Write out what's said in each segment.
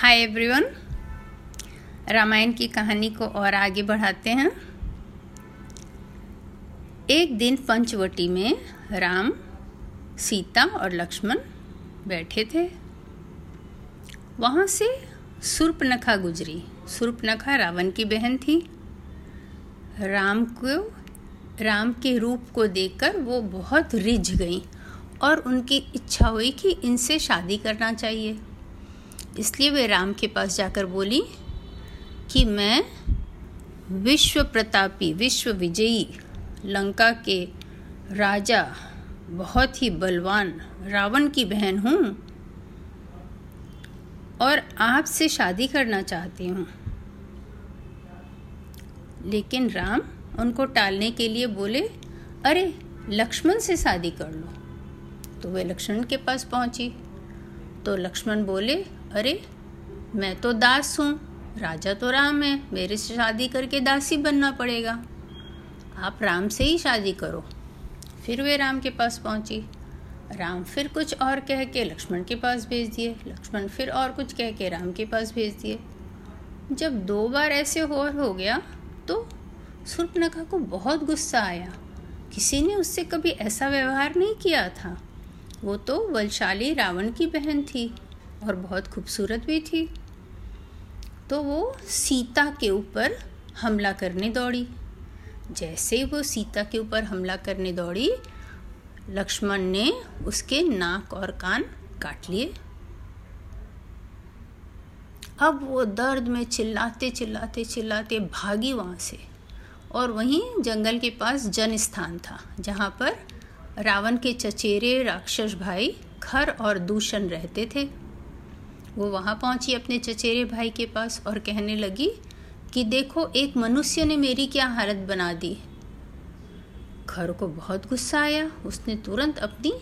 Hi everyone Ramayan की कहानी को और आगे बढ़ाते हैं। एक दिन पंचवटी में राम, सीता और लक्ष्मण बैठे थे। वहाँ से सुर्पनखा गुजरी। सुर्पनखा रावण की बहन थी। राम को, राम के रूप को देखकर वो बहुत रिझ गई और उनकी इच्छा हुई कि इनसे शादी करना चाहिए। इसलिए वे राम के पास जाकर बोली कि मैं विश्व प्रतापी विश्व विजयी लंका के राजा, बहुत ही बलवान रावण की बहन हूँ और आपसे शादी करना चाहती हूँ। लेकिन राम उनको टालने के लिए बोले, अरे, लक्ष्मण से शादी कर लो। तो वे लक्ष्मण के पास पहुँची। तो लक्ष्मण बोले अरे, मैं तो दास हूँ। राजा तो राम है। मेरे से शादी करके दासी बनना पड़ेगा। आप राम से ही शादी करो। फिर वे राम के पास पहुँची। राम फिर कुछ और कह के लक्ष्मण के पास भेज दिए। लक्ष्मण फिर और कुछ कह के राम के पास भेज दिए। जब दो बार ऐसे हो हो गया तो सुर्पनखा को बहुत गुस्सा आया। किसी ने उससे कभी ऐसा व्यवहार नहीं किया था। वो तो बलशाली रावण की बहन थी। और बहुत खूबसूरत भी थी। तो वो सीता के ऊपर हमला करने दौड़ी। जैसे वो सीता के ऊपर हमला करने दौड़ी, लक्ष्मण ने उसके नाक और कान काट लिए। अब वो दर्द में चिल्लाते चिल्लाते चिल्लाते भागी वहाँ से और वहीं जंगल के पास जन स्थान था, जहाँ पर रावण के चचेरे राक्षस भाई खर और दूषण रहते थे। वो वहाँ पहुँची अपने चचेरे भाई के पास और कहने लगी कि देखो, एक मनुष्य ने मेरी क्या हालत बना दी। खर को बहुत गुस्सा आया। उसने तुरंत अपनी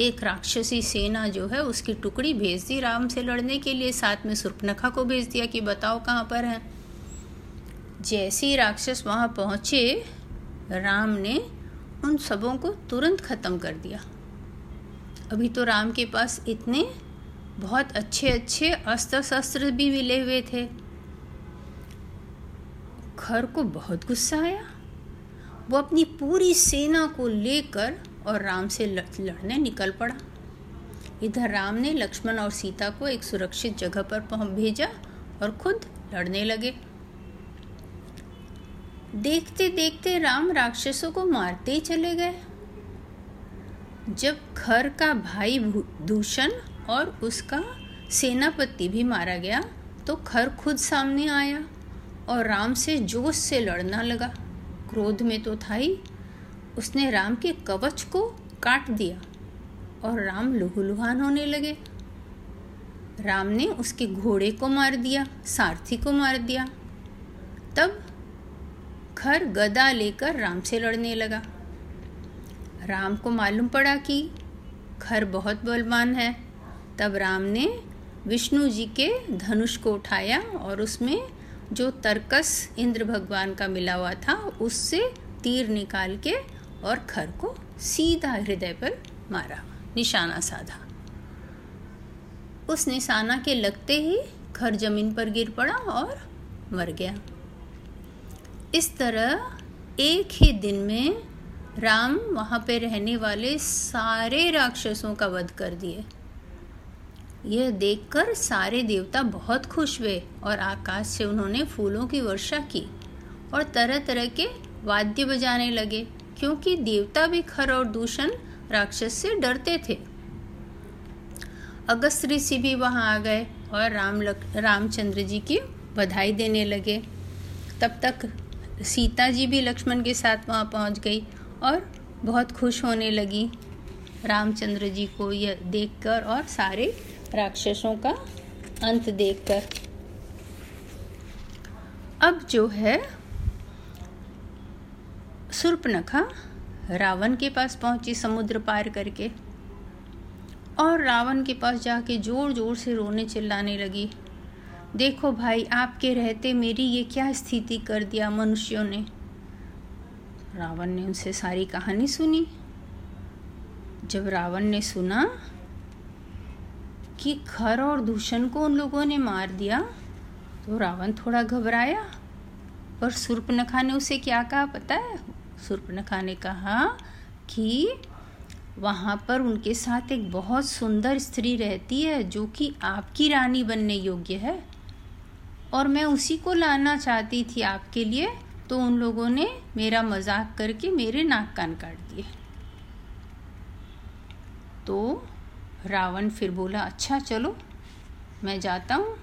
एक राक्षसी सेना जो है, उसकी टुकड़ी भेज दी। राम से लड़ने के लिए साथ में सुर्पनखा को भेज दिया कि बताओ कहाँ पर है। जैसे ही राक्षस वहाँ पहुँचे, राम ने उन सबों को तुरंत ख़त्म कर दिया। अभी तो राम के पास इतने बहुत अच्छे अच्छे अस्त्र शस्त्र भी मिले हुए थे। खर को बहुत गुस्सा आया। वो अपनी पूरी सेना को लेकर और राम से लड़ने निकल पड़ा। इधर राम ने लक्ष्मण और सीता को एक सुरक्षित जगह पर भेजा और खुद लड़ने लगे। देखते देखते राम राक्षसों को मारते ही चले गए। जब खर का भाई दूषण और उसका सेनापति भी मारा गया तो खर खुद सामने आया और राम से जोश से लड़ना लगा। क्रोध में तो था ही। उसने राम के कवच को काट दिया और राम लुहलुहान होने लगे। राम ने उसके घोड़े को मार दिया, सारथी को मार दिया। तब खर गदा लेकर राम से लड़ने लगा। राम को मालूम पड़ा कि खर बहुत बलवान है। तब राम ने विष्णु जी के धनुष को उठाया और उसमें जो तरकस इंद्र भगवान का मिला हुआ था, उससे तीर निकाल के और खर को सीधा हृदय पर मारा। निशाना साधा। उस निशाना के लगते ही खर ज़मीन पर गिर पड़ा और मर गया। इस तरह एक ही दिन में राम वहाँ पे रहने वाले सारे राक्षसों का वध कर दिए। यह देखकर सारे देवता बहुत खुश हुए और आकाश से उन्होंने फूलों की वर्षा की और तरह तरह के वाद्य बजाने लगे क्योंकि देवता भी खर और दूषण राक्षस से डरते थे। अगस्त ऋषि भी वहाँ आ गए और राम लक, रामचंद्र जी की बधाई देने लगे। तब तक सीता जी भी लक्ष्मण के साथ वहाँ पहुँच गई और बहुत खुश होने लगी। रामचंद्र जी को यह देखकर और सारे राक्षसों का अंत देखकर। अब जो है सुर्पनखा रावण के पास पहुँची समुद्र पार करके। और रावण के पास जाके ज़ोर ज़ोर से रोने चिल्लाने लगी। देखो भाई, आपके रहते मेरी ये क्या स्थिति कर दिया मनुष्यों ने? रावण ने उनसे सारी कहानी सुनी। जब रावण ने सुना कि खर और दूषण को उन लोगों ने मार दिया। तो रावण थोड़ा घबराया। पर सुर्पनखा ने उसे क्या कहा पता है? सुर्पनखा ने कहा कि वहाँ पर उनके साथ एक बहुत सुंदर स्त्री रहती है जो कि आपकी रानी बनने योग्य है। और मैं उसी को लाना चाहती थी आपके लिए तो उन लोगों ने मेरा मज़ाक करके मेरे नाक कान काट दिए। तो रावण फिर बोला अच्छा चलो, मैं जाता हूँ।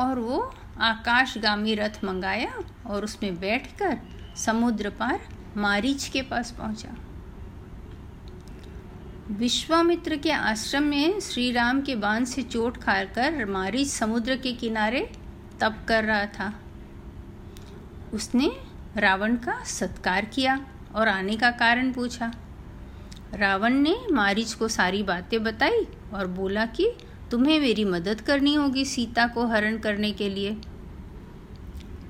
और वो आकाशगामी रथ मंगाया और उसमें बैठकर समुद्र पार मारीच के पास पहुँचा। विश्वामित्र के आश्रम में श्री राम के बाँध से चोट खाकर मारीच समुद्र के किनारे तप कर रहा था। उसने रावण का सत्कार किया और आने का कारण पूछा। रावण ने मारिच को सारी बातें बताई और बोला कि तुम्हें मेरी मदद करनी होगी सीता को हरण करने के लिए।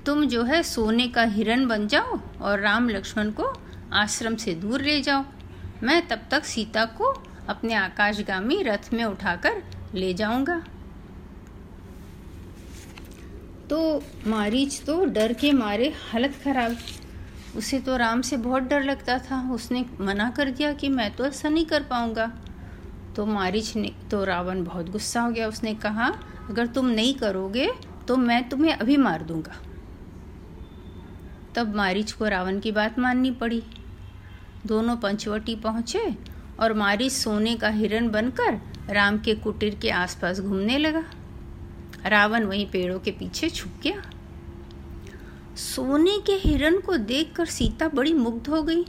तुम जो है सोने का हिरण बन जाओ और राम लक्ष्मण को आश्रम से दूर ले जाओ। मैं तब तक सीता को अपने आकाशगामी रथ में उठाकर ले जाऊँगा। तो मारीच तो डर के मारे हालत खराब उसे तो राम से बहुत डर लगता था। उसने मना कर दिया कि मैं तो ऐसा नहीं कर पाऊँगा। तो मारिच ने तो रावण बहुत गुस्सा हो गया। उसने कहा, अगर तुम नहीं करोगे तो मैं तुम्हें अभी मार दूँगा। तब मारिच को रावण की बात माननी पड़ी। दोनों पंचवटी पहुँचे और मारिच सोने का हिरण बनकर राम के कुटीर के आसपास घूमने लगा। रावण वहीं पेड़ों के पीछे छुप गया। सोने के हिरण को देखकर सीता बड़ी मुग्ध हो गई।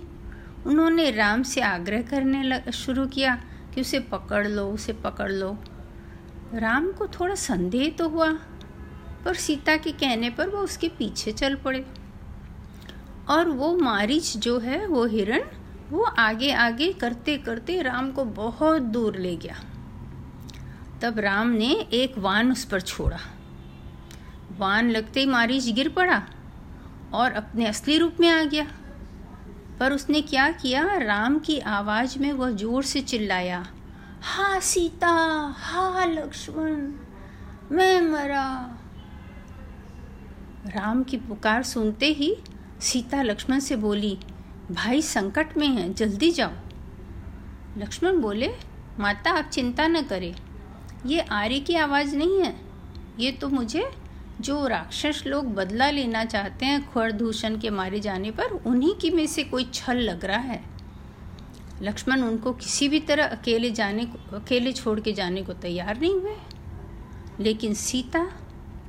उन्होंने राम से आग्रह करने शुरू किया कि उसे पकड़ लो, उसे पकड़ लो। राम को थोड़ा संदेह तो हुआ, पर सीता के कहने पर वो उसके पीछे चल पड़े। और वो मारिच जो है, वो हिरण, वो आगे आगे करते करते राम को बहुत दूर ले गया। तब राम ने एक वान उस पर छोड़ा। वान लगते ही मारिच गिर पड़ा। और अपने असली रूप में आ गया। पर उसने क्या किया? राम की आवाज़ में वह ज़ोर से चिल्लाया, हा सीता, हा लक्ष्मण, मैं मरा। राम की पुकार सुनते ही सीता लक्ष्मण से बोली, भाई संकट में है, जल्दी जाओ। लक्ष्मण बोले, माता, आप चिंता न करें, ये आर्य की आवाज़ नहीं है, ये तो मुझे जो राक्षस लोग बदला लेना चाहते हैं खुरदूषण के मारे जाने पर, उन्हीं की में से कोई छल लग रहा है। लक्ष्मण उनको किसी भी तरह अकेले जाने को, अकेले छोड़ के जाने को तैयार नहीं हुए। लेकिन सीता,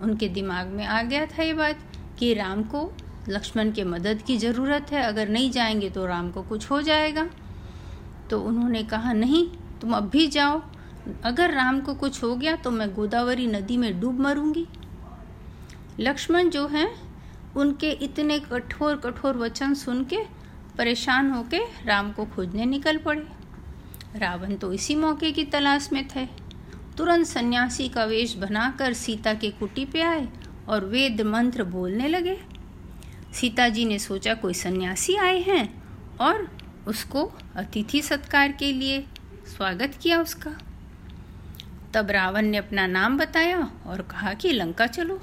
उनके दिमाग में आ गया था ये बात कि राम को लक्ष्मण के मदद की ज़रूरत है। अगर नहीं जाएँगे तो राम को कुछ हो जाएगा। तो उन्होंने कहा, नहीं, तुम अब भी जाओ। अगर राम को कुछ हो गया तो मैं गोदावरी नदी में डूब मरूँगी। लक्ष्मण जो हैं, उनके इतने कठोर कठोर वचन सुन के परेशान होके राम को खोजने निकल पड़े। रावण तो इसी मौके की तलाश में थे। तुरंत सन्यासी का वेश बनाकर सीता के कुटी पे आए और वेद मंत्र बोलने लगे। सीता जी ने सोचा, कोई सन्यासी आए हैं और उसको अतिथि सत्कार के लिए स्वागत किया उसका। तब रावण ने अपना नाम बताया और कहा कि, लंका चलो।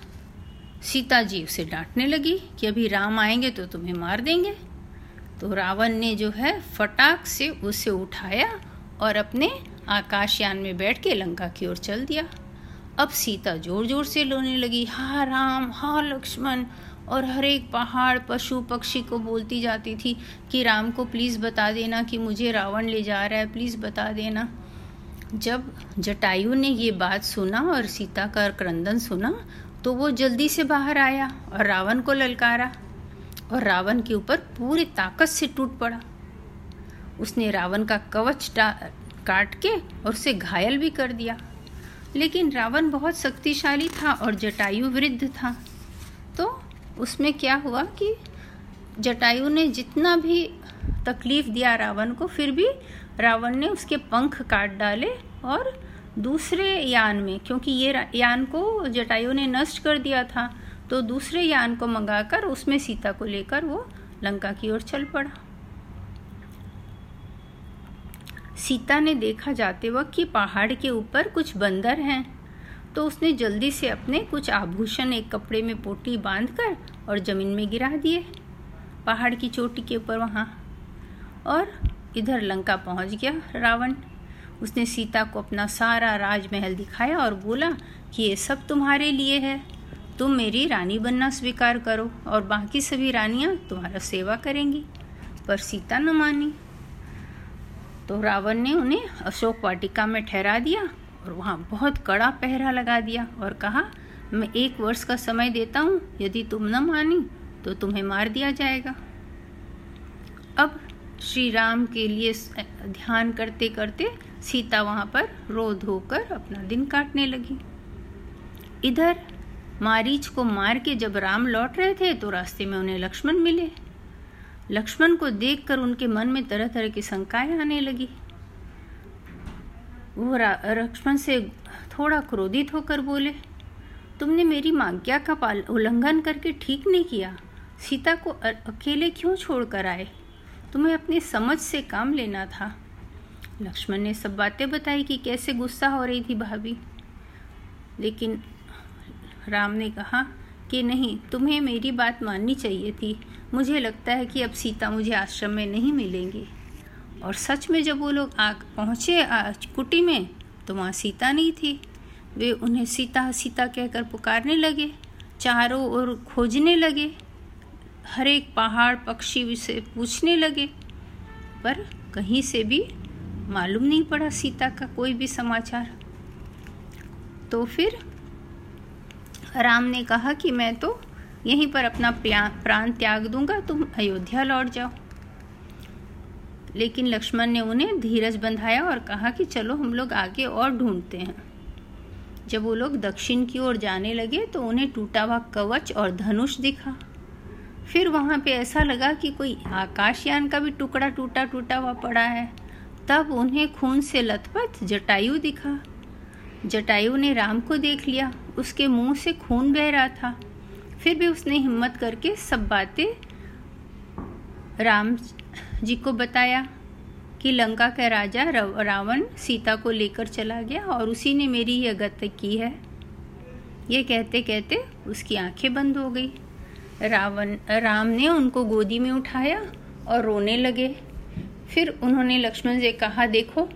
सीता जी उसे डांटने लगी कि अभी राम आएँगे तो तुम्हें मार देंगे। तो रावण ने जो है फटाक से उसे उठाया और अपने आकाशयान में बैठ के लंका की ओर चल दिया। अब सीता ज़ोर ज़ोर से लोने लगी, हा राम, हा लक्ष्मण। और हर एक पहाड़ पशु पक्षी को बोलती जाती थी कि राम को प्लीज़ बता देना कि मुझे रावण ले जा रहा है प्लीज़ बता देना। जब जटायु ने ये बात सुना और सीता का क्रंदन सुना तो वो जल्दी से बाहर आया और रावण को ललकारा और रावण के ऊपर पूरी ताकत से टूट पड़ा। उसने रावण का कवच काट के और उसे घायल भी कर दिया। लेकिन रावण बहुत शक्तिशाली था और जटायु वृद्ध था। तो उसमें क्या हुआ कि जटायु ने जितना भी तकलीफ़ दिया रावण को, फिर भी रावण ने उसके पंख काट डाले और दूसरे यान में, क्योंकि ये यान को जटायु ने नष्ट कर दिया था तो दूसरे यान को मंगाकर उसमें सीता को लेकर वो लंका की ओर चल पड़ा। सीता ने देखा जाते वक्त कि पहाड़ के ऊपर कुछ बंदर हैं तो उसने जल्दी से अपने कुछ आभूषण एक कपड़े में पोटी बांधकर और ज़मीन में गिरा दिए, पहाड़ की चोटी के ऊपर वहाँ, और इधर लंका पहुँच गया रावण। उसने सीता को अपना सारा राजमहल दिखाया और बोला कि ये सब तुम्हारे लिए है। तुम मेरी रानी बनना स्वीकार करो और बाकी सभी रानियाँ तुम्हारा सेवा करेंगी। पर सीता न मानी। तो रावण ने उन्हें अशोक वाटिका में ठहरा दिया और वहाँ बहुत कड़ा पहरा लगा दिया और कहा, मैं एक वर्ष का समय देता हूँ, यदि तुम न मानी तो तुम्हें मार दिया जाएगा। अब श्री राम के लिए ध्यान करते करते सीता वहाँ पर रो धोकर अपना दिन काटने लगी। इधर मारीच को मार के जब राम लौट रहे थे तो रास्ते में उन्हें लक्ष्मण मिले। लक्ष्मण को देखकर उनके मन में तरह तरह की शंकाएँ आने लगी। वो लक्ष्मण से थोड़ा क्रोधित होकर बोले, तुमने मेरी माज्ञा का उल्लंघन करके ठीक नहीं किया। सीता को अकेले क्यों छोड़कर आए? तुम्हें अपनी समझ से काम लेना था। लक्ष्मण ने सब बातें बताई कि कैसे गुस्सा हो रही थी भाभी। लेकिन राम ने कहा कि नहीं, तुम्हें मेरी बात माननी चाहिए थी। मुझे लगता है कि अब सीता मुझे आश्रम में नहीं मिलेंगी। और सच में जब वो लोग आ पहुँचे कुटी में तो वहाँ सीता नहीं थी। वे उन्हें सीता सीता कहकर पुकारने लगे, चारों ओर खोजने लगे। हर एक पहाड़ पक्षी से पूछने लगे, पर कहीं से भी मालूम नहीं पड़ा सीता का कोई भी समाचार। तो फिर राम ने कहा कि मैं तो यहीं पर अपना प्राण त्याग दूँगा, तुम अयोध्या लौट जाओ। लेकिन लक्ष्मण ने उन्हें धीरज बंधाया और कहा कि चलो हम लोग आगे और ढूंढते हैं। जब वो लोग दक्षिण की ओर जाने लगे तो उन्हें टूटा हुआ कवच और धनुष दिखा। फिर वहाँ पे ऐसा लगा कि कोई आकाशयान का भी टुकड़ा टूटा टूटा हुआ पड़ा है। तब उन्हें खून से लथपथ जटायु दिखा। जटायु ने राम को देख लिया। उसके मुँह से खून बह रहा था। फिर भी उसने हिम्मत करके सब बातें राम जी को बताया कि लंका का राजा रावण सीता को लेकर चला गया और उसी ने मेरी यह गत की है। ये कहते कहते उसकी आँखें बंद हो गई। रावण, राम ने उनको गोदी में उठाया और रोने लगे। फिर उन्होंने लक्ष्मण से कहा, देखो,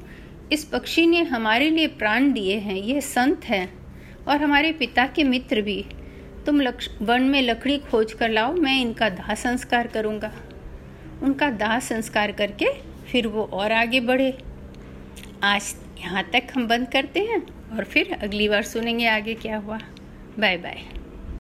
इस पक्षी ने हमारे लिए प्राण दिए हैं, यह संत है और हमारे पिता के मित्र भी। तुम लक्ष, वन में लकड़ी खोज कर लाओ, मैं इनका दाह संस्कार करूँगा। उनका दाह संस्कार करके फिर वो और आगे बढ़े। आज यहाँ तक हम बंद करते हैं और फिर अगली बार सुनेंगे आगे क्या हुआ। Bye bye.